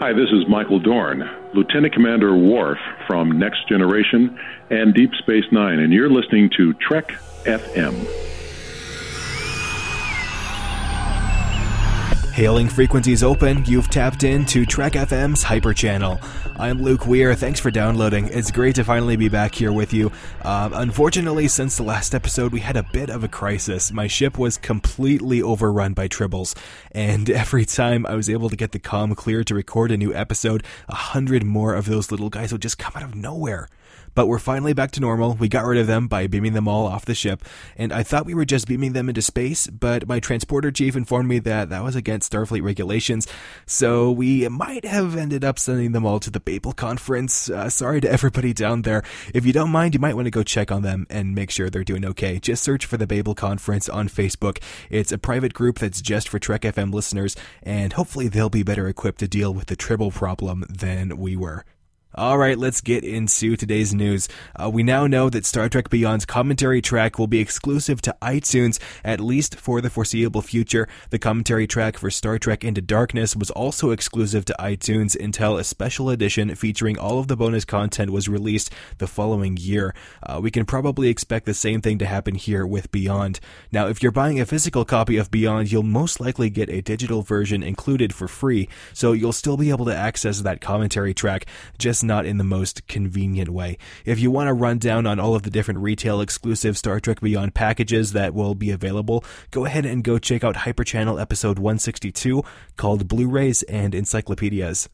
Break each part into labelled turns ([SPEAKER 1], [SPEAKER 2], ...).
[SPEAKER 1] Hi, this is Michael Dorn, Lieutenant Commander Worf from Next Generation and Deep Space Nine, and you're listening to Trek FM.
[SPEAKER 2] Hailing frequencies open, you've tapped into Trek FM's Hyper Channel. I'm Luke Weir. Thanks for downloading. It's great to finally be back here with you. Uh, unfortunately, since the last episode, we had a bit of a crisis. My ship was completely overrun by tribbles, and every time I was able to get the com clear to record a new episode, a hundred more of those little guys would just come out of nowhere. But we're finally back to normal. We got rid of them by beaming them all off the ship, and I thought we were just beaming them into space, but my transporter chief informed me that that was against Starfleet regulations, so we might have ended up sending them all to the Babel conference. Uh, sorry to everybody down there. If you don't mind, you might want to go check on them and make sure they're doing okay. Just search for the Babel conference on Facebook. It's a private group that's just for Trek FM listeners, and hopefully they'll be better equipped to deal with the tribble problem than we were. All right, let's get into today's news. Uh, we now know that Star Trek Beyond's commentary track will be exclusive to iTunes, at least for the foreseeable future. The commentary track for Star Trek Into Darkness was also exclusive to iTunes until a special edition featuring all of the bonus content was released the following year. Uh, we can probably expect the same thing to happen here with Beyond. Now, if you're buying a physical copy of Beyond, you'll most likely get a digital version included for free, so you'll still be able to access that commentary track, just not in the most convenient way. If you want to run down on all of the different retail exclusive Star Trek Beyond packages that will be available, go ahead and go check out Hyper Channel episode 162 called Blu-rays and Encyclopedias.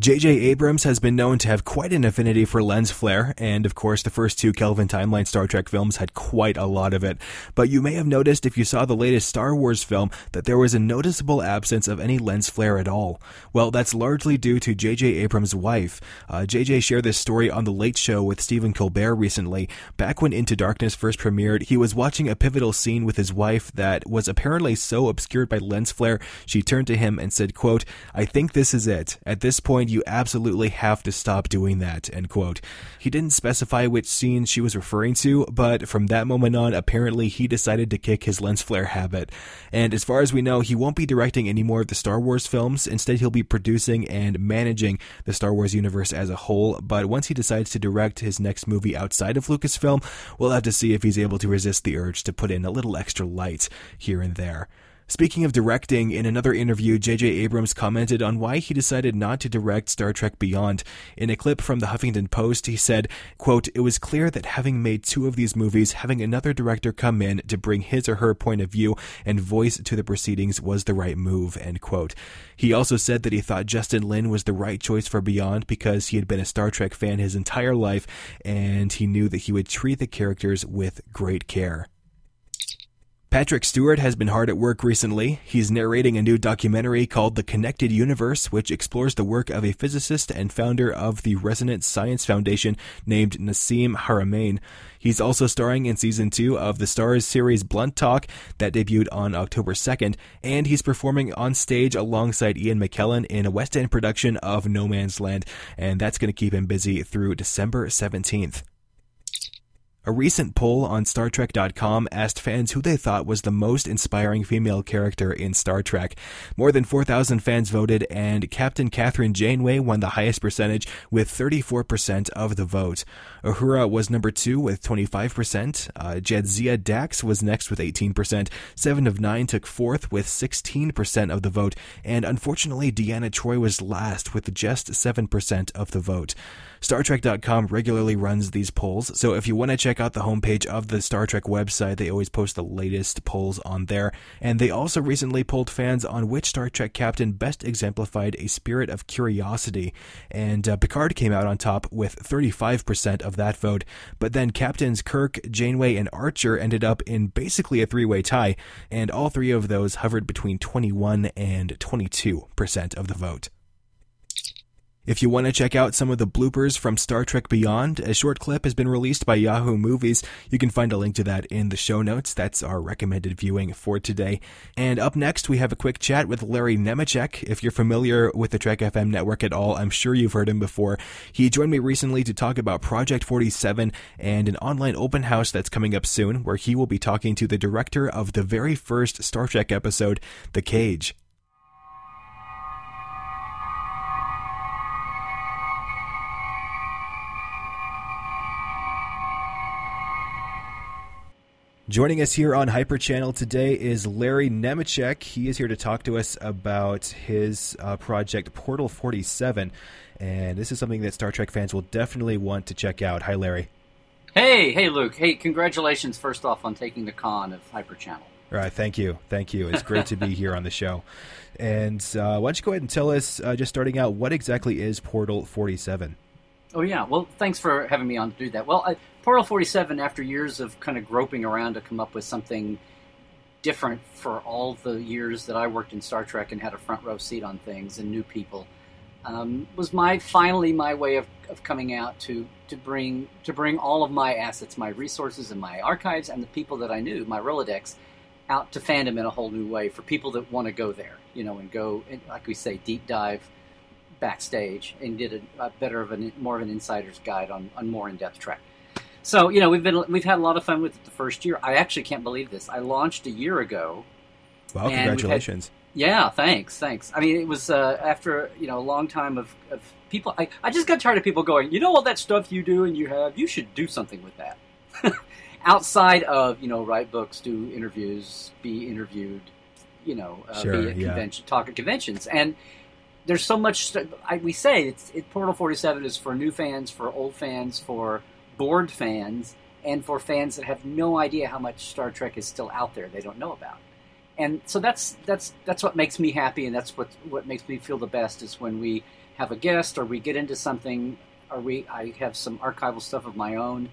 [SPEAKER 2] J.J. Abrams has been known to have quite an affinity for lens flare, and of course, the first two Kelvin Timeline Star Trek films had quite a lot of it. But you may have noticed if you saw the latest Star Wars film that there was a noticeable absence of any lens flare at all. Well, that's largely due to J.J. Abrams' wife. Uh, J.J. shared this story on The Late Show with Stephen Colbert recently. Back when Into Darkness first premiered, he was watching a pivotal scene with his wife that was apparently so obscured by lens flare, she turned to him and said, quote, I think this is it. At this point, you absolutely have to stop doing that, end quote. He didn't specify which scene she was referring to, but from that moment on, apparently he decided to kick his lens flare habit. And as far as we know, he won't be directing any more of the Star Wars films. Instead, he'll be producing and managing the Star Wars universe as a whole. But once he decides to direct his next movie outside of Lucasfilm, we'll have to see if he's able to resist the urge to put in a little extra light here and there. Speaking of directing, in another interview, J.J. Abrams commented on why he decided not to direct Star Trek Beyond. In a clip from the Huffington Post, he said, quote, It was clear that having made two of these movies, having another director come in to bring his or her point of view and voice to the proceedings was the right move, end quote. He also said that he thought Justin Lin was the right choice for Beyond because he had been a Star Trek fan his entire life and he knew that he would treat the characters with great care. Patrick Stewart has been hard at work recently. He's narrating a new documentary called The Connected Universe, which explores the work of a physicist and founder of the Resonance Science Foundation named Nassim Haramein. He's also starring in season two of the Starz series Blunt Talk that debuted on October 2nd, and he's performing on stage alongside Ian McKellen in a West End production of No Man's Land, and that's going to keep him busy through December 17th. A recent poll on StarTrek.com asked fans who they thought was the most inspiring female character in Star Trek. More than 4,000 fans voted, and Captain Kathryn Janeway won the highest percentage with 34% of the vote. Uhura was number two with 25%. Uh, Jadzia Dax was next with 18%. Seven of Nine took fourth with 16% of the vote, and unfortunately, Deanna Troi was last with just 7% of the vote. StarTrek.com regularly runs these polls, so if you want to check out the homepage of the Star Trek website, they always post the latest polls on there. And they also recently polled fans on which Star Trek captain best exemplified a spirit of curiosity. And uh, Picard came out on top with 35% of that vote, but then captains Kirk, Janeway, and Archer ended up in basically a three way tie, and all three of those hovered between 21 and 22% of the vote. If you want to check out some of the bloopers from Star Trek Beyond, a short clip has been released by Yahoo Movies. You can find a link to that in the show notes. That's our recommended viewing for today. And up next, we have a quick chat with Larry Nemecek. If you're familiar with the Trek FM network at all, I'm sure you've heard him before. He joined me recently to talk about Project 47 and an online open house that's coming up soon, where he will be talking to the director of the very first Star Trek episode, The Cage. Joining us here on Hyper Channel today is Larry Nemecek. He is here to talk to us about his uh, project Portal 47, and this is something that Star Trek fans will definitely want to check out. Hi, Larry.
[SPEAKER 3] Hey, hey, Luke. Hey, congratulations first off on taking the con of Hyper Channel.
[SPEAKER 2] All right, thank you, thank you. It's great to be here on the show. And uh, why don't you go ahead and tell us, uh, just starting out, what exactly is Portal 47?
[SPEAKER 3] Oh yeah, well, thanks for having me on to do that. Well, I, Portal 47, after years of kind of groping around to come up with something different for all the years that I worked in Star Trek and had a front row seat on things and knew people, um, was my finally my way of, of coming out to to bring to bring all of my assets, my resources, and my archives, and the people that I knew, my Rolodex, out to fandom in a whole new way for people that want to go there, you know, and go and, like we say, deep dive backstage and did a, a better of a more of an insider's guide on, on more in depth Trek. So you know we've been we've had a lot of fun with it the first year. I actually can't believe this. I launched a year ago.
[SPEAKER 2] Wow! Congratulations.
[SPEAKER 3] Had, yeah, thanks, thanks. I mean, it was uh, after you know a long time of, of people. I, I just got tired of people going, you know, all that stuff you do and you have, you should do something with that. Outside of you know, write books, do interviews, be interviewed, you know, uh,
[SPEAKER 2] sure,
[SPEAKER 3] be at
[SPEAKER 2] yeah.
[SPEAKER 3] convention, talk at conventions, and there's so much. I, we say it's it, Portal 47 is for new fans, for old fans, for bored fans, and for fans that have no idea how much Star Trek is still out there they don't know about. And so that's that's that's what makes me happy, and that's what what makes me feel the best is when we have a guest or we get into something, or we I have some archival stuff of my own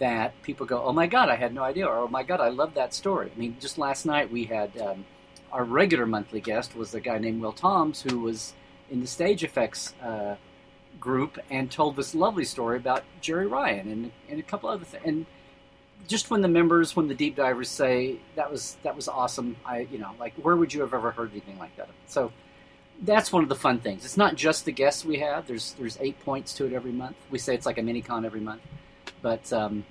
[SPEAKER 3] that people go, oh my god, I had no idea, or oh my god, I love that story. I mean, just last night we had um, our regular monthly guest was a guy named Will Toms who was in the stage effects uh, group and told this lovely story about Jeri Ryan and, and a couple other things. And just when the members, when the deep divers say that was that was awesome, I you know like where would you have ever heard anything like that? So that's one of the fun things. It's not just the guests we have. There's there's eight points to it every month. We say it's like a mini con every month, but um,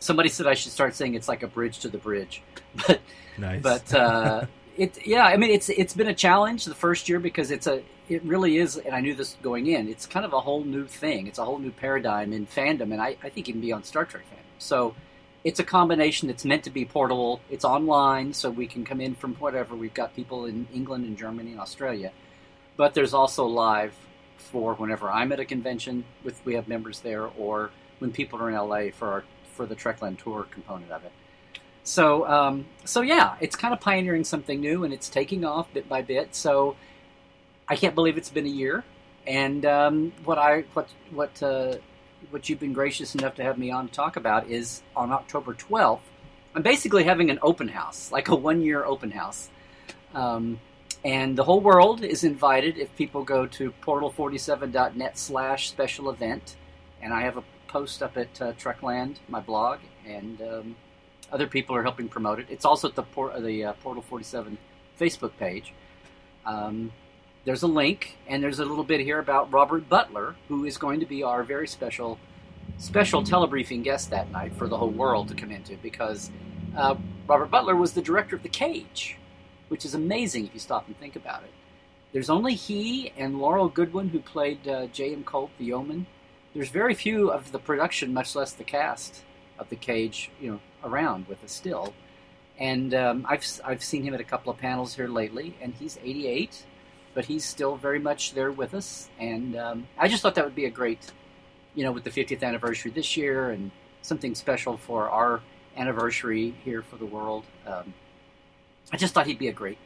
[SPEAKER 3] somebody said I should start saying it's like a bridge to the bridge. But
[SPEAKER 2] nice.
[SPEAKER 3] but uh, it yeah, I mean it's it's been a challenge the first year because it's a it really is, and I knew this going in. It's kind of a whole new thing. It's a whole new paradigm in fandom, and I, I think even beyond Star Trek fandom. So it's a combination that's meant to be portable. It's online, so we can come in from whatever. We've got people in England and Germany and Australia, but there's also live for whenever I'm at a convention with we have members there, or when people are in LA for our for the Trekland tour component of it. So um, so yeah, it's kind of pioneering something new, and it's taking off bit by bit. So I can't believe it's been a year. And um, what I what what uh, what you've been gracious enough to have me on to talk about is on October 12th. I'm basically having an open house, like a one year open house. Um, and the whole world is invited if people go to portal47.net slash special event. And I have a post up at uh, Trekland, my blog, and um, other people are helping promote it. It's also at the, por- the uh, Portal 47 Facebook page. Um, there's a link, and there's a little bit here about Robert Butler, who is going to be our very special special telebriefing guest that night for the whole world to come into because uh, Robert Butler was the director of The Cage, which is amazing if you stop and think about it. There's only he and Laurel Goodwin who played uh, J.M. Colt, the Yeoman. There's very few of the production, much less the cast of The Cage, you know, around with a still. And um, I've I've seen him at a couple of panels here lately, and he's 88 but he's still very much there with us. And um, I just thought that would be a great, you know, with the 50th anniversary this year and something special for our anniversary here for the world. Um, I just thought he'd be a great,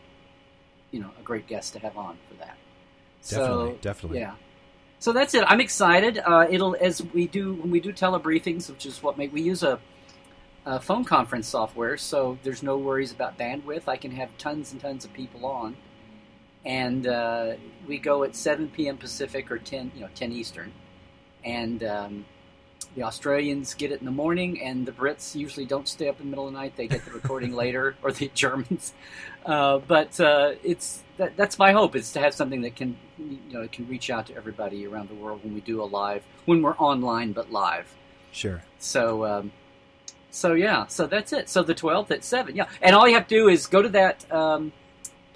[SPEAKER 3] you know, a great guest to have on for that.
[SPEAKER 2] Definitely,
[SPEAKER 3] so,
[SPEAKER 2] definitely.
[SPEAKER 3] Yeah. So that's it. I'm excited. Uh, it'll as we do when we do telebriefings, which is what make we use a, a phone conference software, so there's no worries about bandwidth. I can have tons and tons of people on and uh, we go at 7 p.m. Pacific or 10, you know, 10 Eastern, and um, the Australians get it in the morning, and the Brits usually don't stay up in the middle of the night. They get the recording later, or the Germans. Uh, but uh, it's that, that's my hope is to have something that can, you know, can reach out to everybody around the world when we do a live, when we're online but live.
[SPEAKER 2] Sure.
[SPEAKER 3] So. Um, so yeah, so that's it. So the 12th at 7, yeah. And all you have to do is go to that um,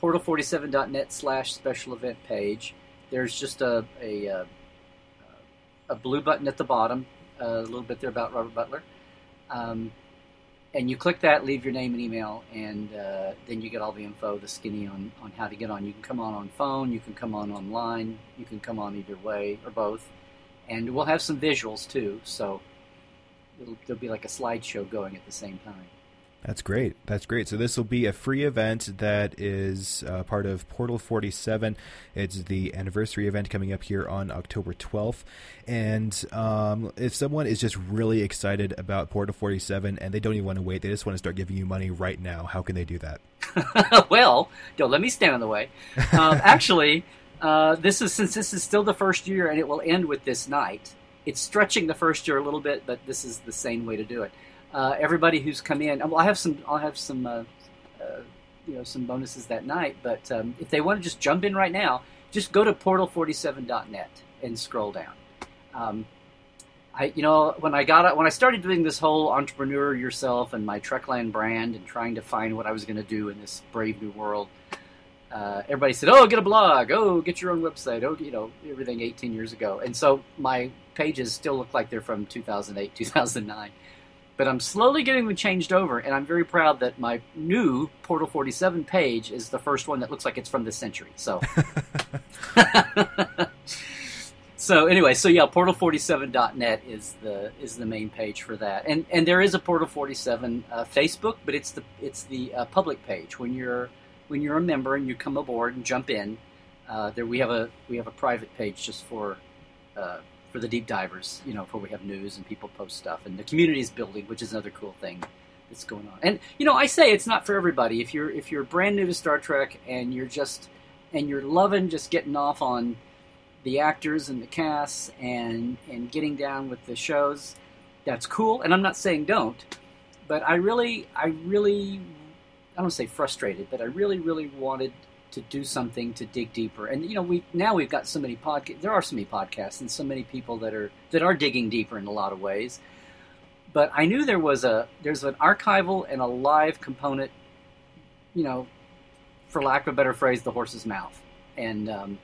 [SPEAKER 3] portal47.net slash special event page. There's just a, a, a, a blue button at the bottom, a little bit there about Robert Butler. Um, and you click that, leave your name and email, and uh, then you get all the info, the skinny on, on how to get on. You can come on on phone, you can come on online, you can come on either way or both, and we'll have some visuals too. So there'll be like a slideshow going at the same time.
[SPEAKER 2] That's great. That's great. So this will be a free event that is uh, part of Portal 47. It's the anniversary event coming up here on October 12th. And um, if someone is just really excited about Portal 47 and they don't even want to wait, they just want to start giving you money right now, how can they do
[SPEAKER 3] that? well, don't let me stand in the way. Um, actually, uh, this is since this is still the first year and it will end with this night. It's stretching the first year a little bit, but this is the same way to do it uh, everybody who's come in. Well, I have some. I'll have some. Uh, uh, you know, some bonuses that night. But um, if they want to just jump in right now, just go to portal47.net and scroll down. Um, I, you know, when I got when I started doing this whole entrepreneur yourself and my Trekland brand and trying to find what I was going to do in this brave new world, uh, everybody said, "Oh, get a blog. Oh, get your own website. Oh, you know, everything 18 years ago." And so my pages still look like they're from 2008, 2009 but I'm slowly getting them changed over, and I'm very proud that my new Portal 47 page is the first one that looks like it's from this century. So, so anyway, so yeah, Portal47.net is the is the main page for that, and and there is a Portal 47 uh, Facebook, but it's the it's the uh, public page when you're when you're a member and you come aboard and jump in. Uh, there we have a we have a private page just for uh, for the deep divers, you know, where we have news and people post stuff, and the community is building, which is another cool thing that's going on. And you know, I say it's not for everybody. If you're if you're brand new to Star Trek and you're just and you're loving just getting off on the actors and the casts and and getting down with the shows, that's cool. And I'm not saying don't, but I really, I really, I don't say frustrated, but I really, really wanted to do something to dig deeper. And you know, we now we've got so many podcasts. There are so many podcasts and so many people that are that are digging deeper in a lot of ways. But I knew there was a there's an archival and a live component. You know, for lack of a better phrase, the horse's mouth. And um,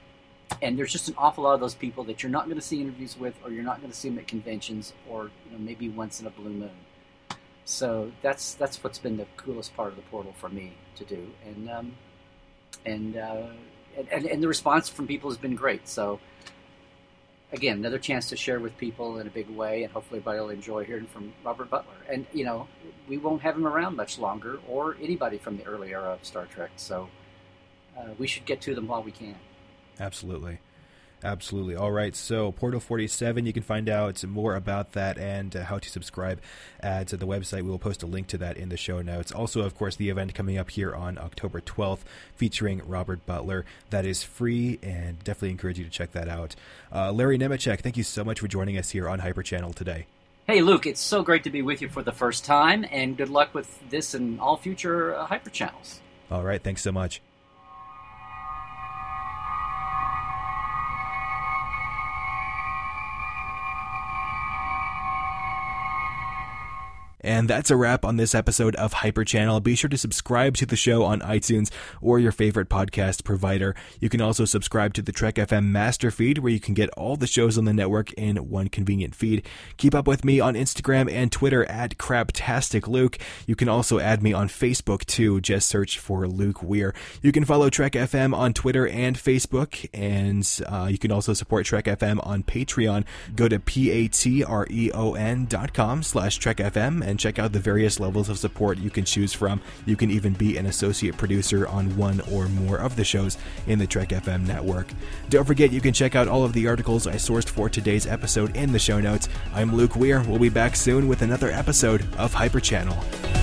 [SPEAKER 3] and there's just an awful lot of those people that you're not going to see interviews with, or you're not going to see them at conventions, or you know, maybe once in a blue moon. So that's that's what's been the coolest part of the portal for me to do, and um, and, uh, and and the response from people has been great. So again, another chance to share with people in a big way, and hopefully everybody will enjoy hearing from Robert Butler. And you know, we won't have him around much longer, or anybody from the early era of Star Trek. So uh, we should get to them while we can.
[SPEAKER 2] Absolutely. Absolutely. All right. So, Portal 47, you can find out more about that and uh, how to subscribe at the website. We will post a link to that in the show notes. Also, of course, the event coming up here on October 12th featuring Robert Butler. That is free and definitely encourage you to check that out. Uh, Larry Nemecek, thank you so much for joining us here on Hyper Channel today.
[SPEAKER 3] Hey, Luke, it's so great to be with you for the first time, and good luck with this and all future uh, Hyper Channels.
[SPEAKER 2] All right. Thanks so much. And that's a wrap on this episode of Hyper Channel. Be sure to subscribe to the show on iTunes or your favorite podcast provider. You can also subscribe to the Trek FM master feed where you can get all the shows on the network in one convenient feed. Keep up with me on Instagram and Twitter at CraptasticLuke. You can also add me on Facebook too. Just search for Luke Weir. You can follow Trek FM on Twitter and Facebook, and uh, you can also support Trek FM on Patreon. Go to p-a-t-r-e-o-n dot com slash Trek FM and check out the various levels of support you can choose from. You can even be an associate producer on one or more of the shows in the Trek FM network. Don't forget, you can check out all of the articles I sourced for today's episode in the show notes. I'm Luke Weir. We'll be back soon with another episode of Hyper Channel.